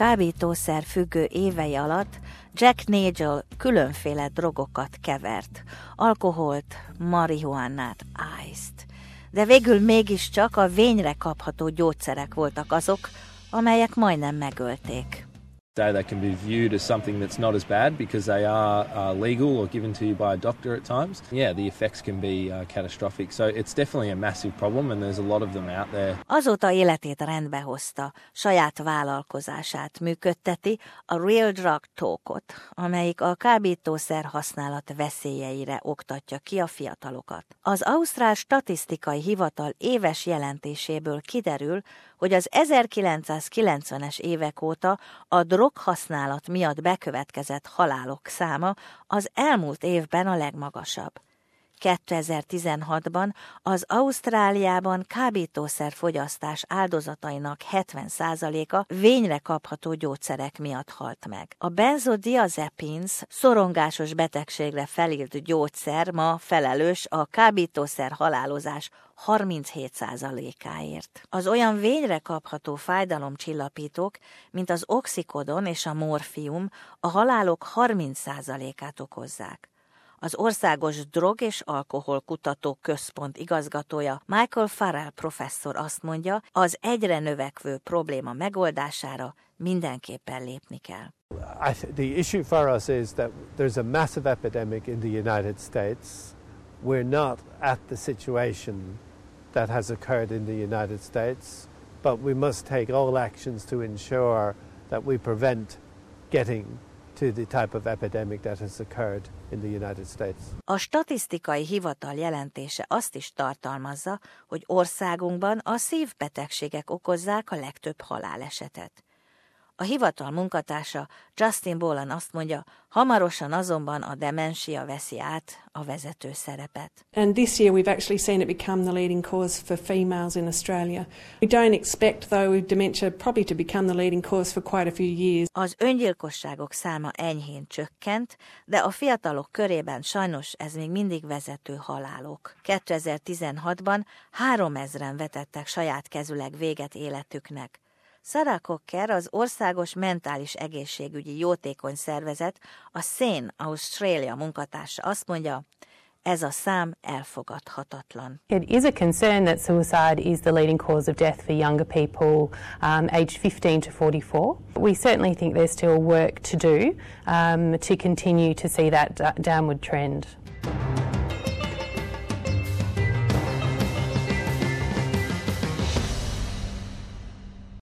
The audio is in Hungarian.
kábítószer függő évei alatt Jack Nagel különféle drogokat kevert, alkoholt, marihuánát, ice-t. De végül mégiscsak a vényre kapható gyógyszerek voltak azok, amelyek majdnem megölték. They can be viewed as something that's not as bad because they are uh, legal or given to you by a doctor at times. Yeah, the effects can be uh, catastrophic. So it's definitely a massive problem and there's a lot of them out there. Azóta életét rendbe hozta, saját vállalkozását működteti, a Real Drug Talkot, amelyik a kábítószer használat veszélyeire oktatja ki a fiatalokat. Az Ausztrál Statisztikai Hivatal éves jelentéséből kiderül, hogy az 1990-es évek óta a droghasználat miatt bekövetkezett halálok száma az elmúlt évben a legmagasabb. 2016-ban az Ausztráliában kábítószer fogyasztás áldozatainak 70%-a vényre kapható gyógyszerek miatt halt meg. A benzodiazepins szorongásos betegségre felírt gyógyszer ma felelős a kábítószer halálozás 37%-áért. Az olyan vényre kapható fájdalomcsillapítók, mint az oxikodon és a morfium, a halálok 30%-át okozzák. Az Országos Drog és Alkoholkutató Központ igazgatója Michael Farrell professzor azt mondja, az egyre növekvő probléma megoldására mindenképpen lépni kell. the issue for us is that there's a massive epidemic in the United States. We're not at the situation that has occurred in the United States, but we must take all actions to ensure that we prevent getting to the type of epidemic that has occurred in the United States. A statisztikai hivatal jelentése azt is tartalmazza, hogy országunkban a szívbetegségek okozzák a legtöbb halálesetet. A hivatal munkatársa Justin Bolan azt mondja, hamarosan azonban a demencia veszi át a vezető szerepet. And this year we've actually seen it become the leading cause for females in Australia. We don't expect though dementia probably to become the leading cause for quite a few years. Az öngyilkosságok száma enyhén csökkent, de a fiatalok körében sajnos ez még mindig vezető halálok. 2016-ban 3000-en vetettek saját kezüleg véget életüknek. Sarah Cocker, az Országos Mentális Egészségügyi Jótékony Szervezet, a Sane Australia munkatársa azt mondja, ez a szám elfogadhatatlan. It is a concern that suicide is the leading cause of death for younger people um, aged 15 to 44. We certainly think there's still work to do um, to continue to see that downward trend.